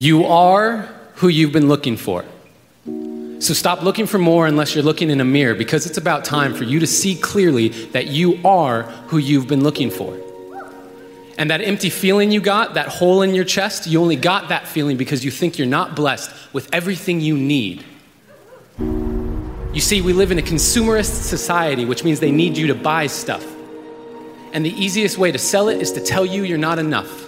You are who you've been looking for. So stop looking for more unless you're looking in a mirror because it's about time for you to see clearly that you are who you've been looking for. And that empty feeling you got, that hole in your chest, you only got that feeling because you think you're not blessed with everything you need. You see, we live in a consumerist society, which means they need you to buy stuff. And the easiest way to sell it is to tell you you're not enough.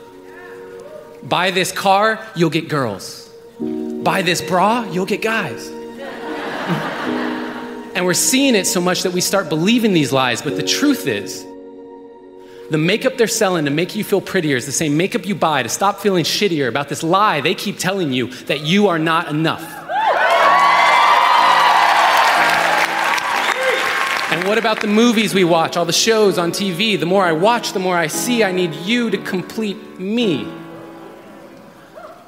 Buy this car, you'll get girls. Buy this bra, you'll get guys. and we're seeing it so much that we start believing these lies, but the truth is, the makeup they're selling to make you feel prettier is the same makeup you buy to stop feeling shittier about this lie they keep telling you that you are not enough. And what about the movies we watch, all the shows on TV? The more I watch, the more I see I need you to complete me.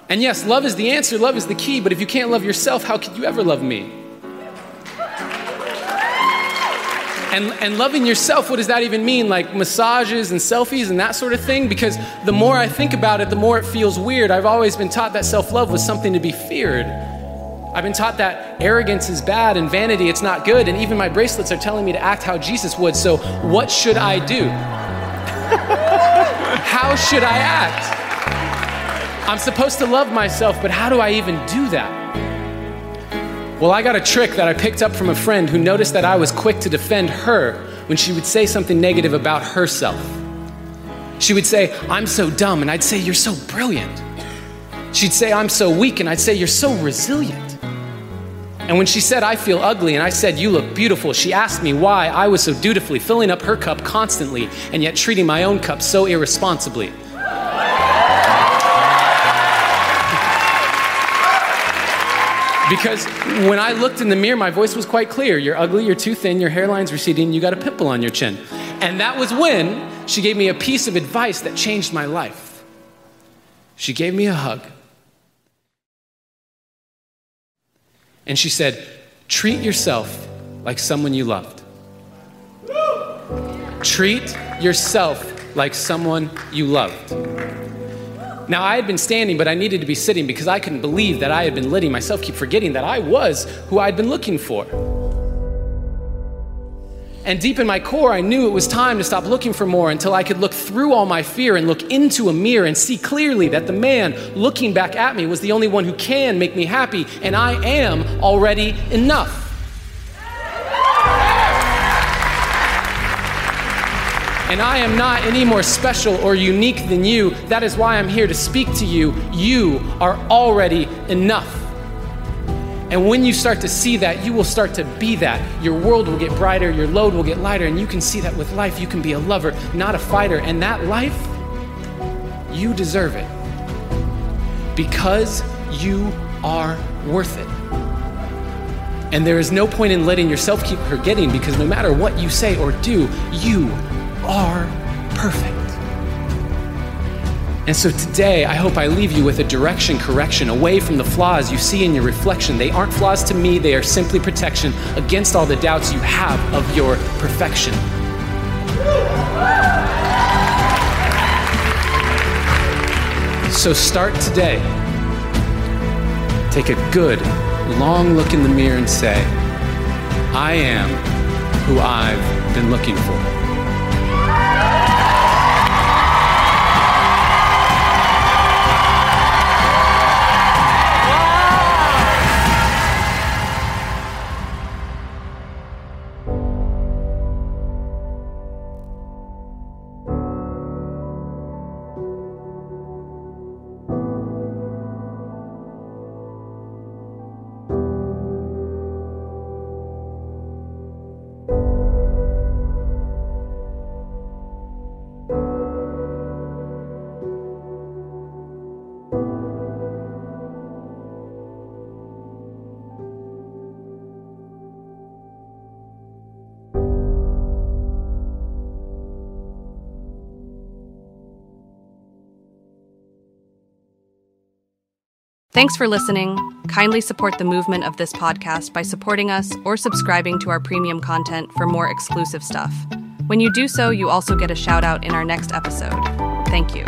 And yes, love is the answer, love is the key, but if you can't love yourself, how could you ever love me? And, and loving yourself, what does that even mean? Like massages and selfies and that sort of thing? Because the more I think about it, the more it feels weird. I've always been taught that self love was something to be feared. I've been taught that arrogance is bad and vanity, it's not good. And even my bracelets are telling me to act how Jesus would. So, what should I do? how should I act? I'm supposed to love myself, but how do I even do that? Well, I got a trick that I picked up from a friend who noticed that I was quick to defend her when she would say something negative about herself. She would say, I'm so dumb, and I'd say, You're so brilliant. She'd say, I'm so weak, and I'd say, You're so resilient. And when she said, I feel ugly, and I said, You look beautiful, she asked me why I was so dutifully filling up her cup constantly and yet treating my own cup so irresponsibly. Because when I looked in the mirror, my voice was quite clear. You're ugly, you're too thin, your hairline's receding, you got a pimple on your chin. And that was when she gave me a piece of advice that changed my life. She gave me a hug. And she said, Treat yourself like someone you loved. Treat yourself like someone you loved. Now, I had been standing, but I needed to be sitting because I couldn't believe that I had been letting myself keep forgetting that I was who I'd been looking for. And deep in my core, I knew it was time to stop looking for more until I could look through all my fear and look into a mirror and see clearly that the man looking back at me was the only one who can make me happy, and I am already enough. And I am not any more special or unique than you. That is why I'm here to speak to you. You are already enough. And when you start to see that, you will start to be that. Your world will get brighter, your load will get lighter, and you can see that with life. You can be a lover, not a fighter. And that life, you deserve it because you are worth it. And there is no point in letting yourself keep forgetting because no matter what you say or do, you are perfect. And so today, I hope I leave you with a direction correction away from the flaws you see in your reflection. They aren't flaws to me, they are simply protection against all the doubts you have of your perfection. So start today. Take a good, long look in the mirror and say, I am who I've been looking for. Thanks for listening. Kindly support the movement of this podcast by supporting us or subscribing to our premium content for more exclusive stuff. When you do so, you also get a shout out in our next episode. Thank you.